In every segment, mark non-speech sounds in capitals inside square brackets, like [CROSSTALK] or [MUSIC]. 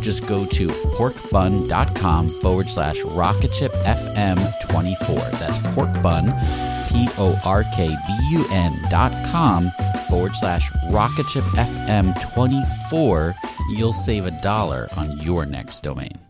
just go to porkbun.com forward slash rocketshipfm24. That's porkbun, P O R K B U N dot com forward slash rocketshipfm24. You'll save a dollar on your next domain.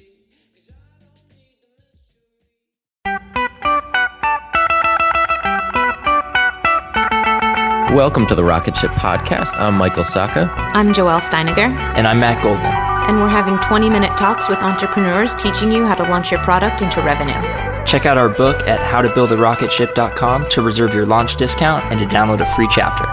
Welcome to the Rocket Ship Podcast. I'm Michael Sacca. I'm Joel Steiniger. And I'm Matt Goldman. And we're having 20 minute talks with entrepreneurs teaching you how to launch your product into revenue. Check out our book at howtobuildarocketship.com to reserve your launch discount and to download a free chapter.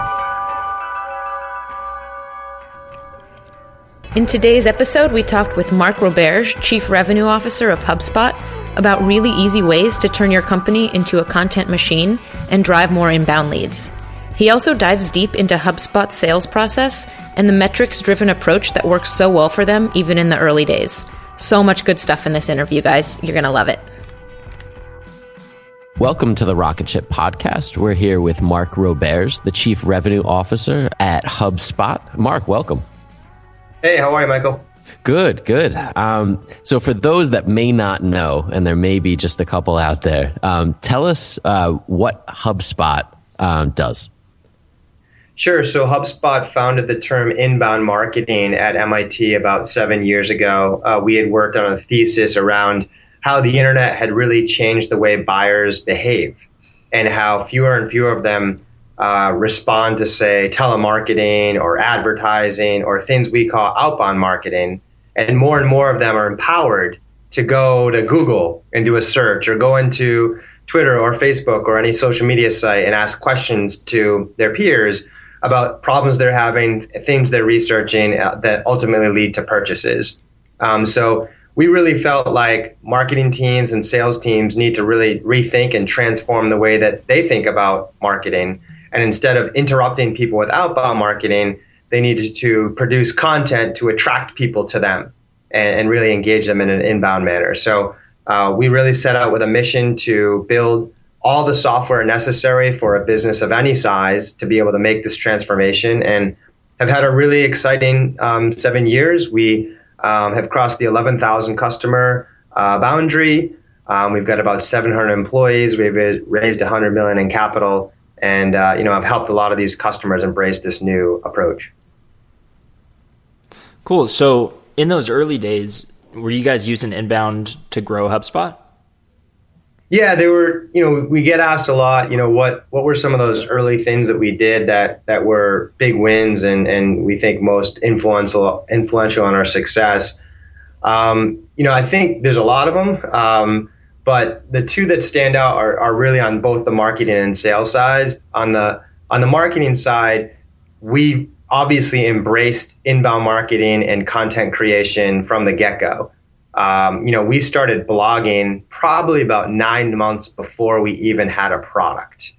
In today's episode, we talked with Mark Roberge, Chief Revenue Officer of HubSpot, about really easy ways to turn your company into a content machine and drive more inbound leads. He also dives deep into HubSpot's sales process and the metrics driven approach that works so well for them even in the early days. So much good stuff in this interview, guys. You're going to love it. Welcome to the Rocket Ship podcast. We're here with Mark Roberge, the Chief Revenue Officer at HubSpot. Mark, welcome. Hey, how are you, Michael? Good, good. Um, so, for those that may not know, and there may be just a couple out there, um, tell us uh, what HubSpot um, does. Sure. So HubSpot founded the term inbound marketing at MIT about seven years ago. Uh, we had worked on a thesis around how the internet had really changed the way buyers behave and how fewer and fewer of them uh, respond to, say, telemarketing or advertising or things we call outbound marketing. And more and more of them are empowered to go to Google and do a search or go into Twitter or Facebook or any social media site and ask questions to their peers about problems they're having, things they're researching uh, that ultimately lead to purchases. Um, so we really felt like marketing teams and sales teams need to really rethink and transform the way that they think about marketing. And instead of interrupting people with outbound marketing, they needed to produce content to attract people to them and, and really engage them in an inbound manner. So uh, we really set out with a mission to build all the software necessary for a business of any size to be able to make this transformation and have had a really exciting um, seven years. We um, have crossed the 11,000 customer uh, boundary. Um, we've got about 700 employees. We've raised 100 million in capital, and uh, you know, I've helped a lot of these customers embrace this new approach. Cool. So, in those early days, were you guys using inbound to grow HubSpot? Yeah, they were. You know, we get asked a lot. You know, what what were some of those early things that we did that that were big wins and and we think most influential influential on our success. Um, you know, I think there's a lot of them, um, but the two that stand out are, are really on both the marketing and sales sides. On the on the marketing side, we obviously embraced inbound marketing and content creation from the get go um, you know, we started blogging probably about nine months before we even had a product.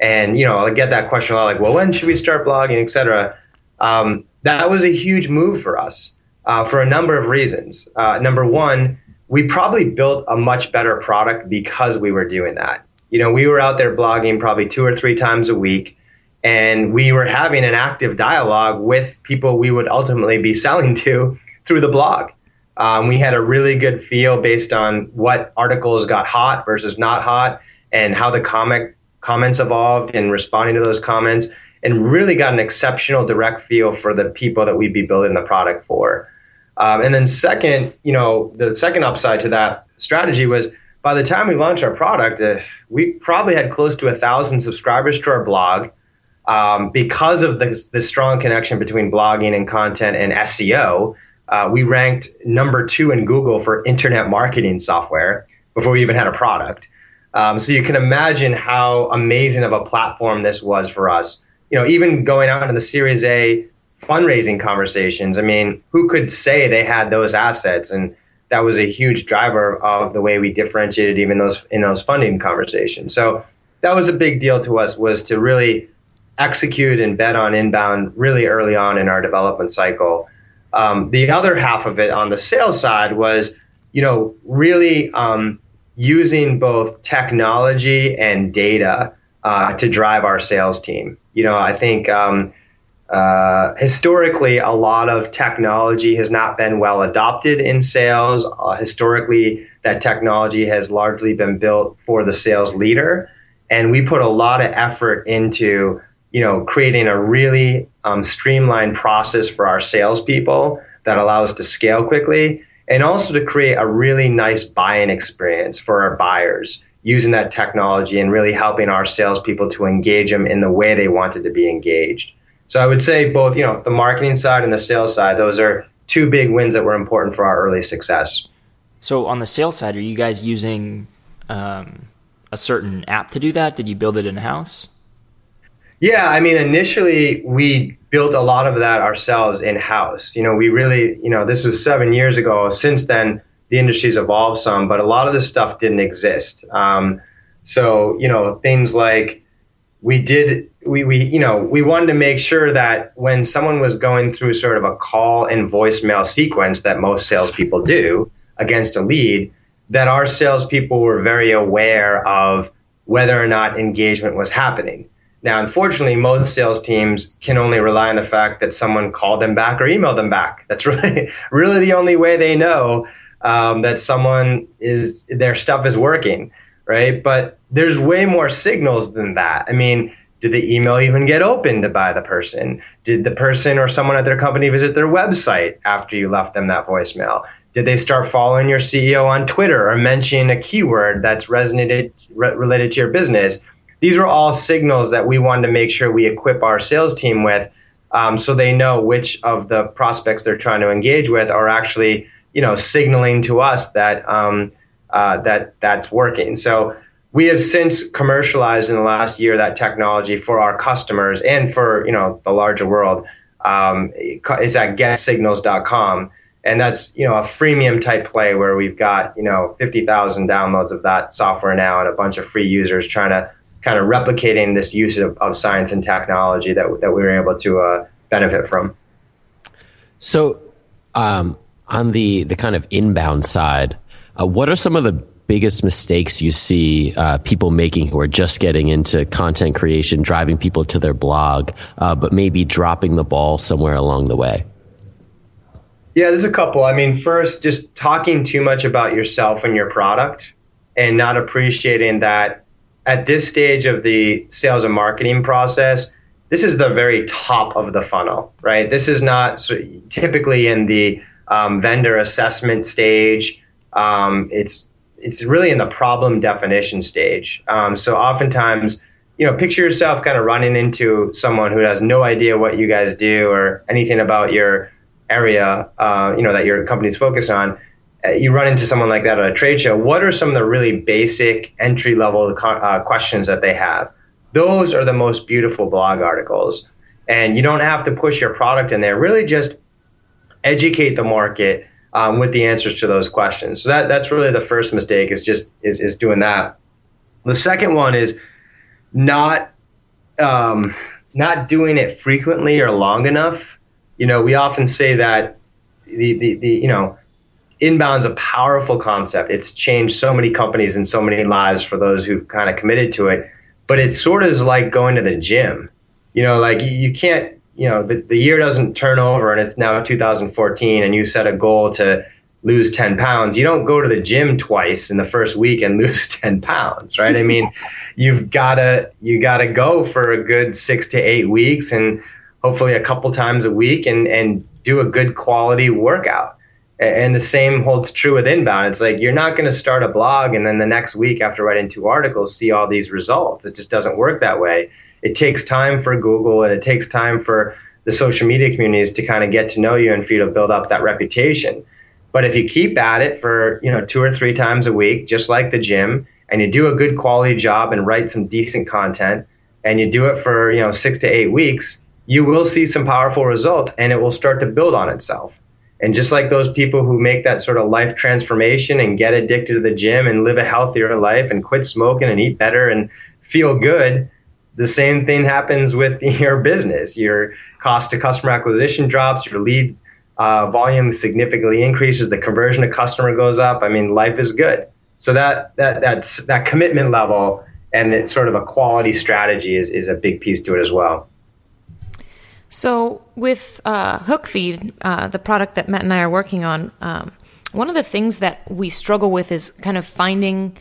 And, you know, I get that question a lot like, well, when should we start blogging, et cetera? Um, that was a huge move for us uh, for a number of reasons. Uh, number one, we probably built a much better product because we were doing that. You know, we were out there blogging probably two or three times a week, and we were having an active dialogue with people we would ultimately be selling to through the blog. Um, we had a really good feel based on what articles got hot versus not hot and how the comic comments evolved and responding to those comments and really got an exceptional direct feel for the people that we'd be building the product for. Um, and then second, you know, the second upside to that strategy was by the time we launched our product, uh, we probably had close to a thousand subscribers to our blog. Um, because of the, the strong connection between blogging and content and SEO, uh, we ranked number two in Google for internet marketing software before we even had a product. Um, so you can imagine how amazing of a platform this was for us. You know, even going out in the Series A fundraising conversations. I mean, who could say they had those assets? And that was a huge driver of the way we differentiated even those in those funding conversations. So that was a big deal to us was to really execute and bet on inbound really early on in our development cycle. Um, the other half of it on the sales side was, you know, really um, using both technology and data uh, to drive our sales team. You know, I think um, uh, historically a lot of technology has not been well adopted in sales. Uh, historically, that technology has largely been built for the sales leader, and we put a lot of effort into you know, creating a really um, streamlined process for our salespeople that allow us to scale quickly, and also to create a really nice buying experience for our buyers using that technology and really helping our salespeople to engage them in the way they wanted to be engaged. So I would say both, you know, the marketing side and the sales side, those are two big wins that were important for our early success. So on the sales side, are you guys using um, a certain app to do that? Did you build it in house? Yeah, I mean, initially we built a lot of that ourselves in house. You know, we really, you know, this was seven years ago. Since then, the industry's evolved some, but a lot of this stuff didn't exist. Um, so, you know, things like we did, we, we, you know, we wanted to make sure that when someone was going through sort of a call and voicemail sequence that most salespeople do against a lead, that our salespeople were very aware of whether or not engagement was happening. Now, unfortunately, most sales teams can only rely on the fact that someone called them back or emailed them back. [LAUGHS] That's really, really the only way they know um, that someone is their stuff is working, right? But there's way more signals than that. I mean, did the email even get opened by the person? Did the person or someone at their company visit their website after you left them that voicemail? Did they start following your CEO on Twitter or mention a keyword that's resonated re- related to your business? These are all signals that we wanted to make sure we equip our sales team with um, so they know which of the prospects they're trying to engage with are actually you know signaling to us that um, uh, that that's working. So we have since commercialized in the last year that technology for our customers and for you know the larger world. Um, it's at getsignals.com and that's you know a freemium type play where we've got you know 50,000 downloads of that software now and a bunch of free users trying to kind of replicating this use of, of science and technology that, that we were able to uh, benefit from. So, um, on the the kind of inbound side, uh, what are some of the biggest mistakes you see uh, people making who are just getting into content creation, driving people to their blog, uh, but maybe dropping the ball somewhere along the way? Yeah, there's a couple. I mean, first, just talking too much about yourself and your product and not appreciating that at this stage of the sales and marketing process, this is the very top of the funnel, right? This is not typically in the um, vendor assessment stage. Um, it's it's really in the problem definition stage. Um, so oftentimes, you know, picture yourself kind of running into someone who has no idea what you guys do or anything about your area, uh, you know, that your company's focused on, you run into someone like that at a trade show. What are some of the really basic entry level uh, questions that they have? Those are the most beautiful blog articles. And you don't have to push your product in there. Really just educate the market um, with the answers to those questions. So that, that's really the first mistake is just is, is doing that. The second one is not um, not doing it frequently or long enough you know, we often say that the, the, the you know, inbound's a powerful concept. It's changed so many companies and so many lives for those who've kind of committed to it. But it sort of is like going to the gym. You know, like you can't, you know, the, the year doesn't turn over and it's now 2014 and you set a goal to lose 10 pounds. You don't go to the gym twice in the first week and [LAUGHS] lose 10 pounds, right? I mean, [LAUGHS] you've gotta, you gotta go for a good six to eight weeks and hopefully a couple times a week and, and do a good quality workout. And the same holds true with inbound. It's like you're not going to start a blog and then the next week after writing two articles see all these results. It just doesn't work that way. It takes time for Google and it takes time for the social media communities to kind of get to know you and for you to build up that reputation. But if you keep at it for, you know, two or three times a week, just like the gym, and you do a good quality job and write some decent content and you do it for, you know, 6 to 8 weeks, you will see some powerful result and it will start to build on itself. And just like those people who make that sort of life transformation and get addicted to the gym and live a healthier life and quit smoking and eat better and feel good, the same thing happens with [LAUGHS] your business. Your cost to customer acquisition drops, your lead uh, volume significantly increases, the conversion to customer goes up. I mean, life is good. So that that that's that commitment level and it's sort of a quality strategy is, is a big piece to it as well. So with uh, HookFeed, uh, the product that Matt and I are working on, um, one of the things that we struggle with is kind of finding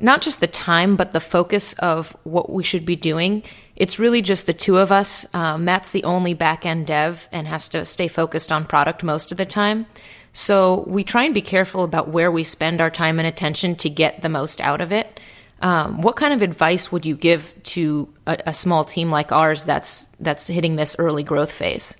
not just the time, but the focus of what we should be doing. It's really just the two of us. Uh, Matt's the only back end dev and has to stay focused on product most of the time. So we try and be careful about where we spend our time and attention to get the most out of it. Um, what kind of advice would you give to a, a, small team like ours that's that's hitting this early growth phase?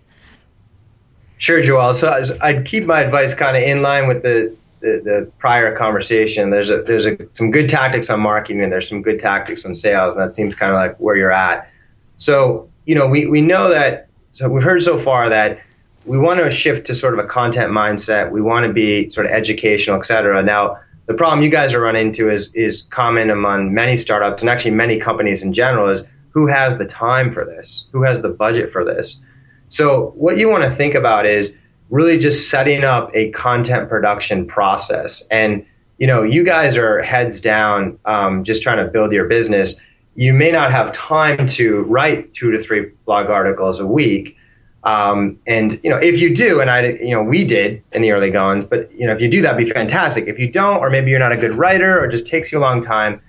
Sure, Joel. So I'd keep my advice kind of in line with the, the, the prior conversation. There's a, there's a, some good tactics on marketing and there's some good tactics on sales, and that seems kind of like where you're at. So you know, we, we know that. So we've heard so far that we want to shift to sort of a content mindset. We want to be sort of educational, et cetera. Now the problem you guys are running into is is common among many startups and actually many companies in general is who has the time for this? Who has the budget for this? So what you want to think about is really just setting up a content production process. And you know, you guys are heads down, um, just trying to build your business. You may not have time to write two to three blog articles a week, um, and you know, if you do, and I, you know, we did in the early goings, but you know, if you do, that'd be fantastic. If you don't, or maybe you're not a good writer, or just takes you a long time,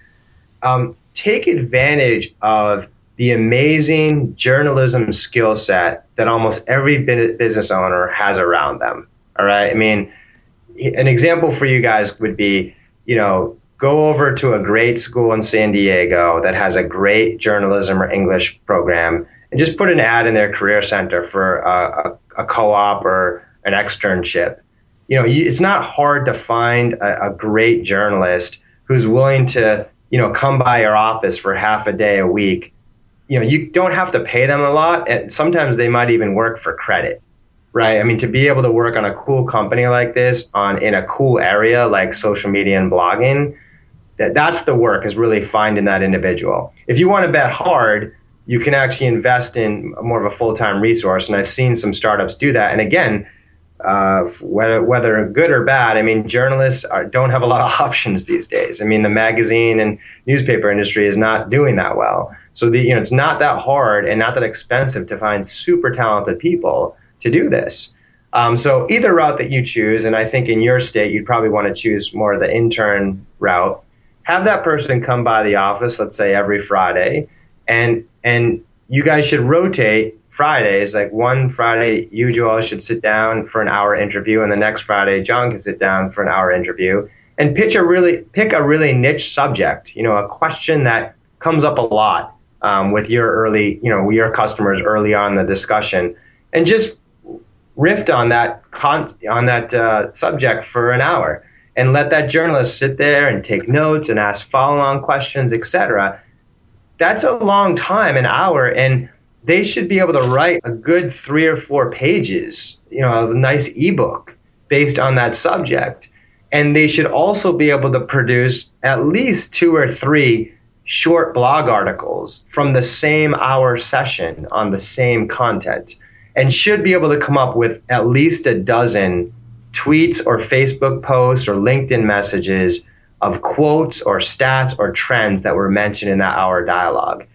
um, take advantage of the amazing journalism skill set that almost every business owner has around them. All right, I mean, an example for you guys would be, you know, go over to a great school in San Diego that has a great journalism or English program and just put an ad in their career center for a, a, a co-op or an externship. You know, you, it's not hard to find a, a great journalist who's willing to, you know, come by your office for half a day a week. You know, you don't have to pay them a lot, and sometimes they might even work for credit right? I mean, to be able to work on a cool company like this on in a cool area like social media and blogging, that that's the work is really finding that individual. If you want to bet hard, you can actually invest in more of a full time resource. And I've seen some startups do that. And again, uh, whether whether good or bad, I mean, journalists are, don't have a lot of [LAUGHS] options these days. I mean, the magazine and newspaper industry is not doing that well. So the you know it's not that hard and not that expensive to find super talented people to do this. Um, so either route that you choose, and I think in your state you'd probably want to choose more of the intern route. Have that person come by the office, let's say every Friday, and and you guys should rotate Fridays. Like one Friday, you Joel should sit down for an hour interview, and the next Friday, John can sit down for an hour interview and pitch a really pick a really niche subject. You know, a question that comes up a lot um, with your early, you know, your customers early on the discussion, and just riffed on that con- on that uh, subject for an hour, and let that journalist sit there and take notes and ask follow-on questions, etc. That's a long time, an hour, and they should be able to write a good three or four pages, you know, a nice ebook based on that subject. And they should also be able to produce at least two or three short blog articles from the same hour session on the same content and should be able to come up with at least a dozen tweets or Facebook posts or LinkedIn messages of quotes or stats or trends that were mentioned in that hour dialogue.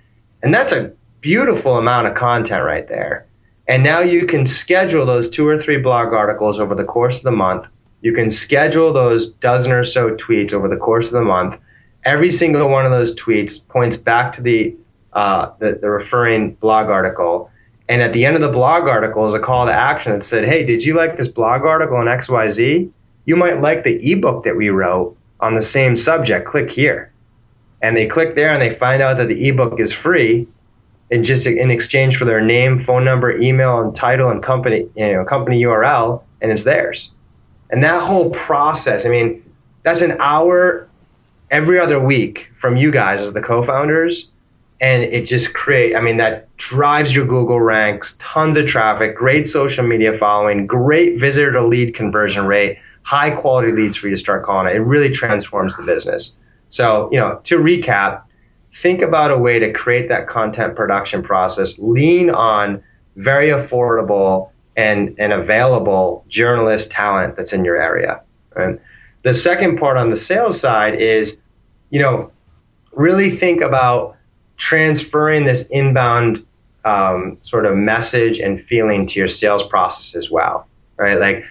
And that's a beautiful amount of content right there. And now you can schedule those two or three blog articles over the course of the month. You can schedule those dozen or so tweets over the course of the month. Every single one of those tweets points back to the, uh, the, the referring blog article. And at the end of the blog article is a call to action that said, hey, did you like this blog article on XYZ? You might like the ebook that we wrote on the same subject. Click here. And they click there and they find out that the ebook is free and just in exchange for their name, phone number, email, and title and company, you know, company URL, and it's theirs. And that whole process, I mean, that's an hour every other week from you guys as the co-founders, and it just create. I mean, that drives your Google ranks, tons of traffic, great social media following, great visitor to lead conversion rate, high quality leads for you to start calling it. It really transforms the business. So, you know, to recap, think about a way to create that content production process, lean on very affordable and, and available journalist talent that's in your area. Right? The second part on the sales side is, you know, really think about transferring this inbound um, sort of message and feeling to your sales process as well, right? Like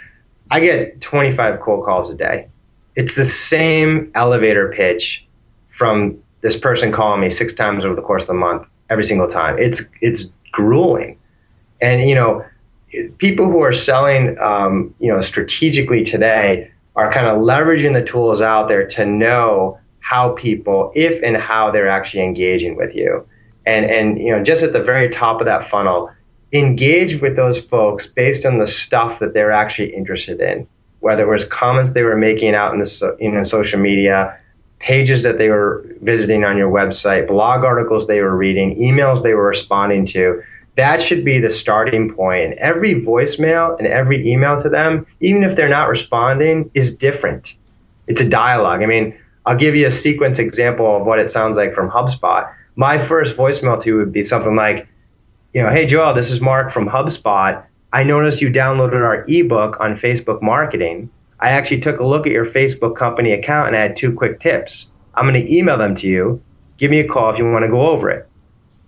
I get 25 cold calls a day. It's the same elevator pitch from this person calling me six times over the course of the month, every single time. It's it's grueling, and you know, people who are selling, um, you know, strategically today are kind of leveraging the tools out there to know how people, if and how they're actually engaging with you, and and you know, just at the very top of that funnel, engage with those folks based on the stuff that they're actually interested in, whether it was comments they were making out in the know social media pages that they were visiting on your website, blog articles they were reading, emails they were responding to. That should be the starting point. And every voicemail and every email to them, even if they're not responding, is different. It's a dialogue. I mean, I'll give you a sequence example of what it sounds like from HubSpot. My first voicemail to you would be something like, you know, hey Joel, this is Mark from HubSpot. I noticed you downloaded our ebook on Facebook marketing. I actually took a look at your Facebook company account and I had two quick tips. I'm going to email them to you. Give me a call if you want to go over it.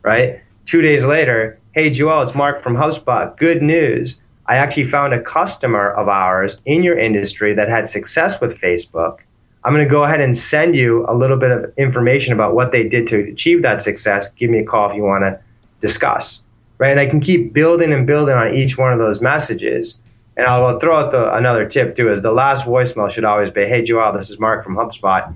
Right? Two days later, hey, Joel, it's Mark from HubSpot. Good news. I actually found a customer of ours in your industry that had success with Facebook. I'm going to go ahead and send you a little bit of information about what they did to achieve that success. Give me a call if you want to discuss. Right? And I can keep building and building on each one of those messages and I'll throw out the, another tip too: is the last voicemail should always be, "Hey Joel, this is Mark from HubSpot.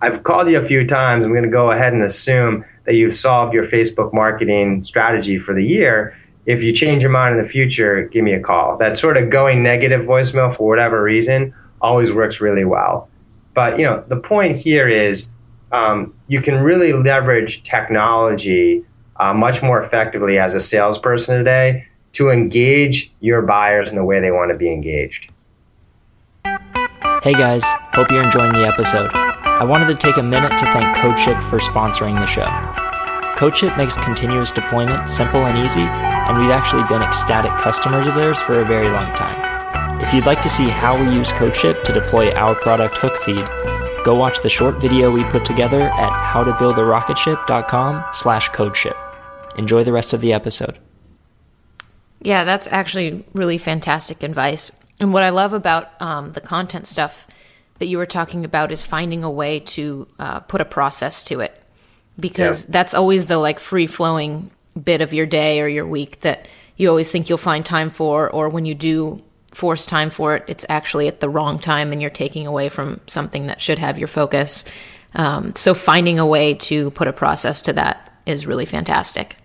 I've called you a few times. I'm going to go ahead and assume that you've solved your Facebook marketing strategy for the year. If you change your mind in the future, give me a call." That sort of going negative voicemail for whatever reason always works really well. But you know, the point here is um, you can really leverage technology uh, much more effectively as a salesperson today to engage your buyers in the way they want to be engaged. Hey guys, hope you're enjoying the episode. I wanted to take a minute to thank CodeShip for sponsoring the show. CodeShip makes continuous deployment simple and easy, and we've actually been ecstatic customers of theirs for a very long time. If you'd like to see how we use CodeShip to deploy our product HookFeed, go watch the short video we put together at howtobuildarocketship.com slash codeship. Enjoy the rest of the episode. Yeah, that's actually really fantastic advice. And what I love about um, the content stuff that you were talking about is finding a way to uh, put a process to it because yeah. that's always the like free flowing bit of your day or your week that you always think you'll find time for or when you do force time for it it's actually at the wrong time and you're taking away from something that should have your focus um, so finding a way to put a process to that is really fantastic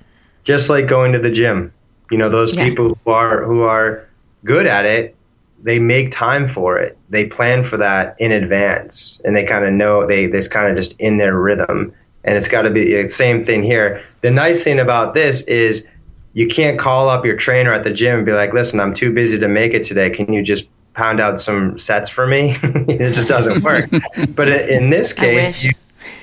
just like going to the gym you know those yeah. people who are who are good at it they make time for it. They plan for that in advance, and they kind of know they there's kind of just in their rhythm. And it's got to be the same thing here. The nice thing about this is you can't call up your trainer at the gym and be like, "Listen, I'm too busy to make it today. Can you just pound out some sets for me?" [LAUGHS] it just doesn't work. [LAUGHS] but in this case, you,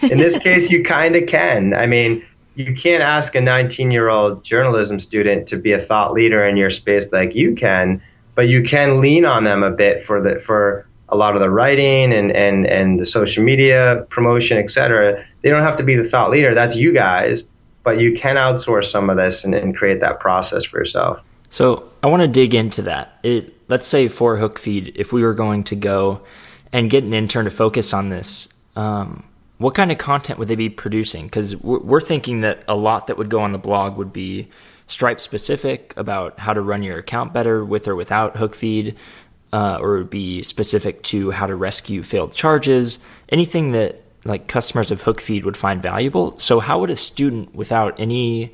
in this case, you kind of can. I mean, you can't ask a 19 year old journalism student to be a thought leader in your space like you can but you can lean on them a bit for the for a lot of the writing and and and the social media promotion, et cetera. They don't have to be the thought leader. That's you guys, but you can outsource some of this and, and create that process for yourself. So I want to dig into that. It, let's say for HookFeed, if we were going to go and get an intern to focus on this, um, what kind of content would they be producing? Because we're, thinking that a lot that would go on the blog would be Stripe specific about how to run your account better with or without HookFeed, uh, or be specific to how to rescue failed charges, anything that like customers of HookFeed would find valuable. So how would a student without any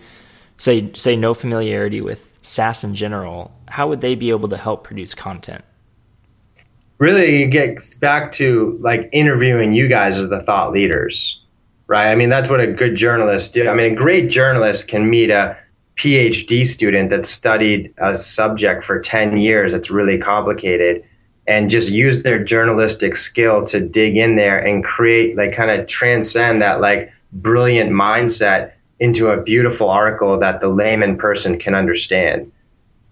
say say no familiarity with SaaS in general, how would they be able to help produce content? Really it gets back to like interviewing you guys as the thought leaders. Right? I mean that's what a good journalist do. I mean a great journalist can meet a PhD student that studied a subject for 10 years It's really complicated and just use their journalistic skill to dig in there and create, like, kind of transcend that, like, brilliant mindset into a beautiful article that the layman person can understand.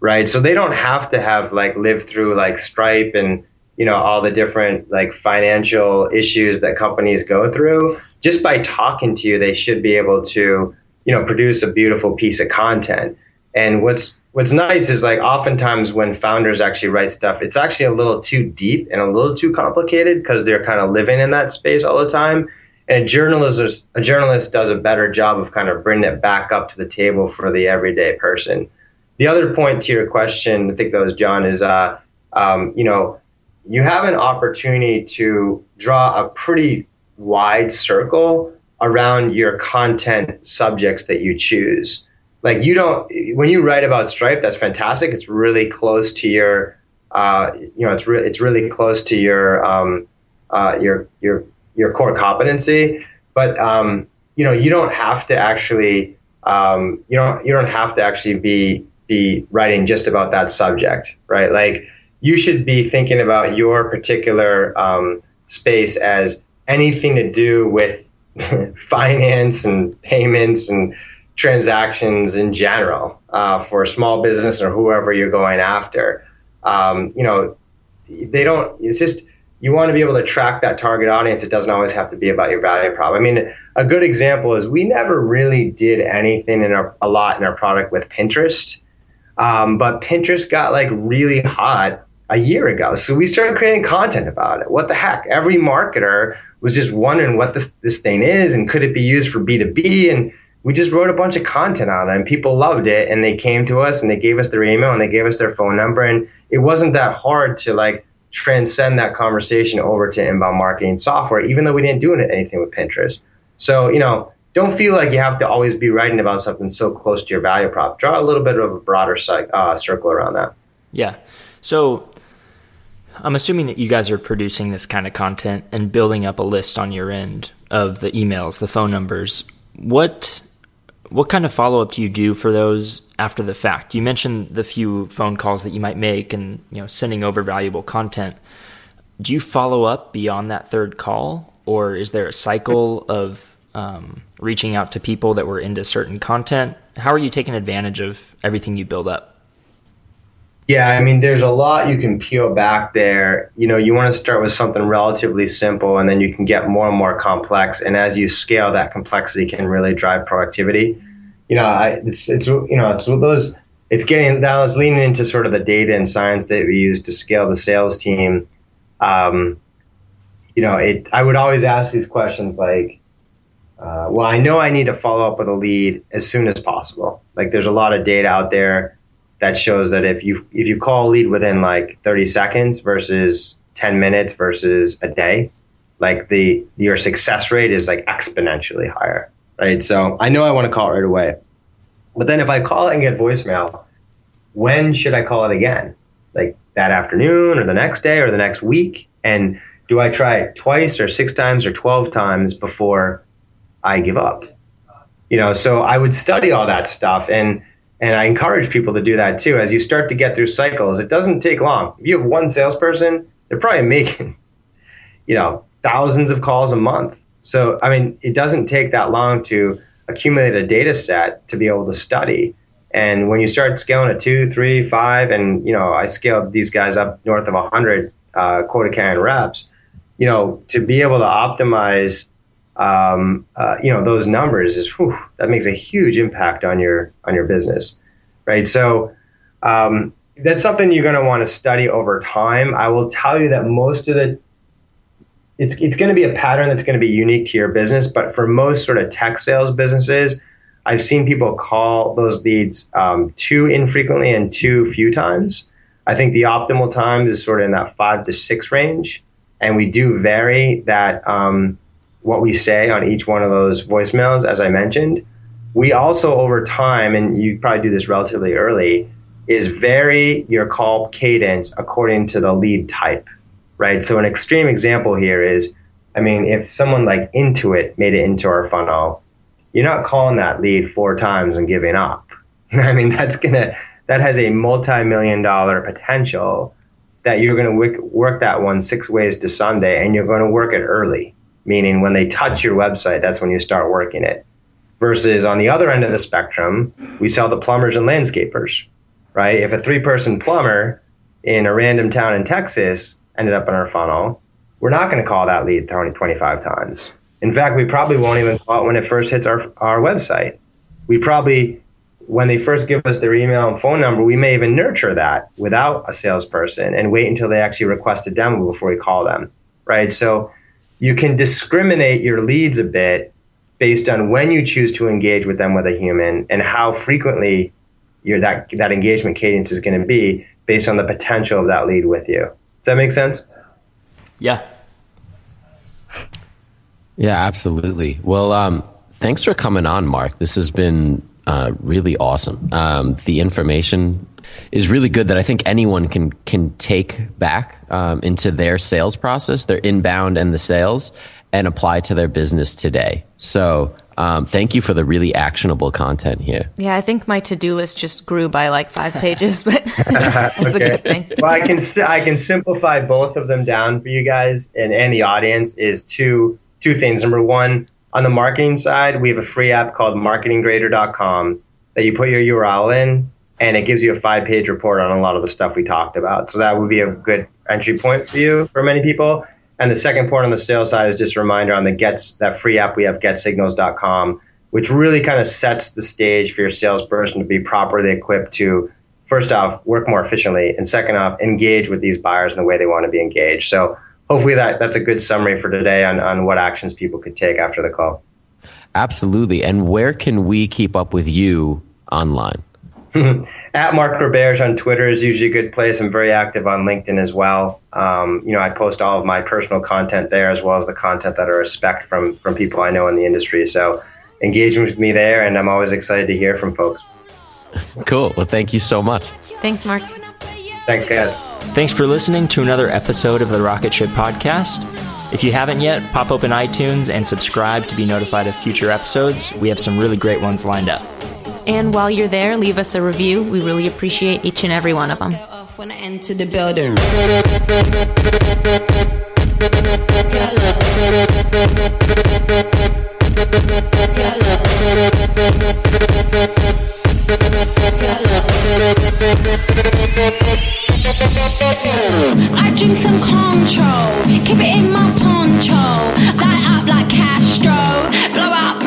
Right. So they don't have to have, like, lived through, like, Stripe and, you know, all the different, like, financial issues that companies go through. Just by talking to you, they should be able to you know produce a beautiful piece of content. And what's what's nice is like oftentimes when founders actually write stuff it's actually a little too deep and a little too complicated because they're kind of living in that space all the time. And a journalist a journalist does a better job of kind of bringing it back up to the table for the everyday person. The other point to your question i think that was john is uh, um, you know you have an opportunity to draw a pretty wide circle around your content subjects that you choose. Like you don't when you write about Stripe, that's fantastic. It's really close to your, uh, you know, it's really it's really close to your um, uh, your your your core competency. But um, you know, you don't have to actually um, you don't you don't have to actually be be writing just about that subject, right? Like you should be thinking about your particular um, space as anything to do with [LAUGHS] finance and payments and transactions in general uh, for a small business or whoever you're going after. Um, you know, they don't. It's just you want to be able to track that target audience. It doesn't always have to be about your value prop. I mean, a good example is we never really did anything in our, a lot in our product with Pinterest, um, but Pinterest got like really hot a year ago. So we started creating content about it. What the heck? Every marketer was just wondering what this, this thing is and could it be used for B2B. And we just wrote a bunch of content on it and people loved it. And they came to us and they gave us their email and they gave us their phone number. And it wasn't that hard to like transcend that conversation over to inbound marketing software, even though we didn't do anything with Pinterest. So, you know, don't feel like you have to always be writing about something so close to your value prop. Draw a little bit of a broader uh, circle around that. Yeah. So I'm assuming that you guys are producing this kind of content and building up a list on your end of the emails, the phone numbers. What what kind of follow up do you do for those after the fact? You mentioned the few phone calls that you might make and you know sending over valuable content. Do you follow up beyond that third call, or is there a cycle of um, reaching out to people that were into certain content. How are you taking advantage of everything you build up? Yeah, I mean, there's a lot you can peel back there. You know, you want to start with something relatively simple, and then you can get more and more complex. And as you scale, that complexity can really drive productivity. You know, I, it's it's you know it's those it's getting that was leaning into sort of the data and science that we use to scale the sales team. Um, you know, it I would always ask these questions like, uh, well, I know I need to follow up with a lead as soon as possible. Like, there's a lot of data out there that shows that if you if you call a lead within like 30 seconds versus 10 minutes versus a day, like the your success rate is like exponentially higher, right? So I know I want to call it right away, but then if I call it and get voicemail, when should I call it again? Like that afternoon or the next day or the next week? And do I try it twice or six times or 12 times before I give up? You know, so I would study all that stuff and and I encourage people to do that too. As you start to get through cycles, it doesn't take long. If you have one salesperson, they're probably [LAUGHS] making, you know, thousands of calls a month. So, I mean, it doesn't take that long to accumulate a data set to be able to study. And when you start scaling to two, three, five, and, you know, I scaled these guys up north of 100 uh, quota carrying reps, you know, to be able to optimize um, uh, you know those numbers is whew, that makes a huge impact on your on your business, right? So um, that's something you're going to want to study over time. I will tell you that most of the it's it's going to be a pattern that's going to be unique to your business, but for most sort of tech sales businesses, I've seen people call those leads um, too infrequently and too few times. I think the optimal times is sort of in that five to six range, and we do vary that. Um, what we say on each one of those voicemails, as I mentioned. We also, over time, and you probably do this relatively early, is vary your call cadence according to the lead type, right? So, an extreme example here is I mean, if someone like Intuit made it into our funnel, you're not calling that lead four times and giving up. [LAUGHS] I mean, that's going to, that has a multi million dollar potential that you're going to work that one six ways to Sunday and you're going to work it early meaning when they touch your website, that's when you start working it. Versus on the other end of the spectrum, we sell the plumbers and landscapers, right? If a three person plumber in a random town in Texas ended up in our funnel, we're not going to call that lead 20, 25 times. In fact, we probably won't even call it when it first hits our, our website. We probably, when they first give us their email and phone number, we may even nurture that without a salesperson and wait until they actually request a demo before we call them, right? So you can discriminate your leads a bit based on when you choose to engage with them with a human and how frequently your that that engagement cadence is going to be based on the potential of that lead with you. Does that make sense? Yeah. Yeah, absolutely. Well, um, thanks for coming on, Mark. This has been uh, really awesome. Um, the information is really good that I think anyone can can take back um, into their sales process, their inbound and the sales, and apply to their business today. So. Um, thank you for the really actionable content here. Yeah, I think my to do list just grew by like five pages, but [LAUGHS] that's okay. a good thing. well, I can I can simplify both of them down for you guys and, and the audience. Is two two things. Number one, on the marketing side, we have a free app called marketinggrader.com that you put your URL in and it gives you a five page report on a lot of the stuff we talked about. So that would be a good entry point for you for many people. And the second point on the sales side is just a reminder on the Gets that free app we have getsignals.com, which really kind of sets the stage for your salesperson to be properly equipped to first off work more efficiently and second off engage with these buyers in the way they want to be engaged. So hopefully that that's a good summary for today on, on what actions people could take after the call. Absolutely. And where can we keep up with you online? [LAUGHS] At Mark Roberge on Twitter is usually a good place. I'm very active on LinkedIn as well. Um, you know, I post all of my personal content there as well as the content that I respect from from people I know in the industry. So engage with me there, and I'm always excited to hear from folks. Cool. Well, thank you so much. Thanks, Mark. Thanks, guys. Thanks for listening to another episode of the Rocket Ship Podcast. If you haven't yet, pop open iTunes and subscribe to be notified of future episodes. We have some really great ones lined up. And while you're there, leave us a review. We really appreciate each and every one of them. When I enter the building. I drink some control, keep it in my poncho, light up like Castro, blow up.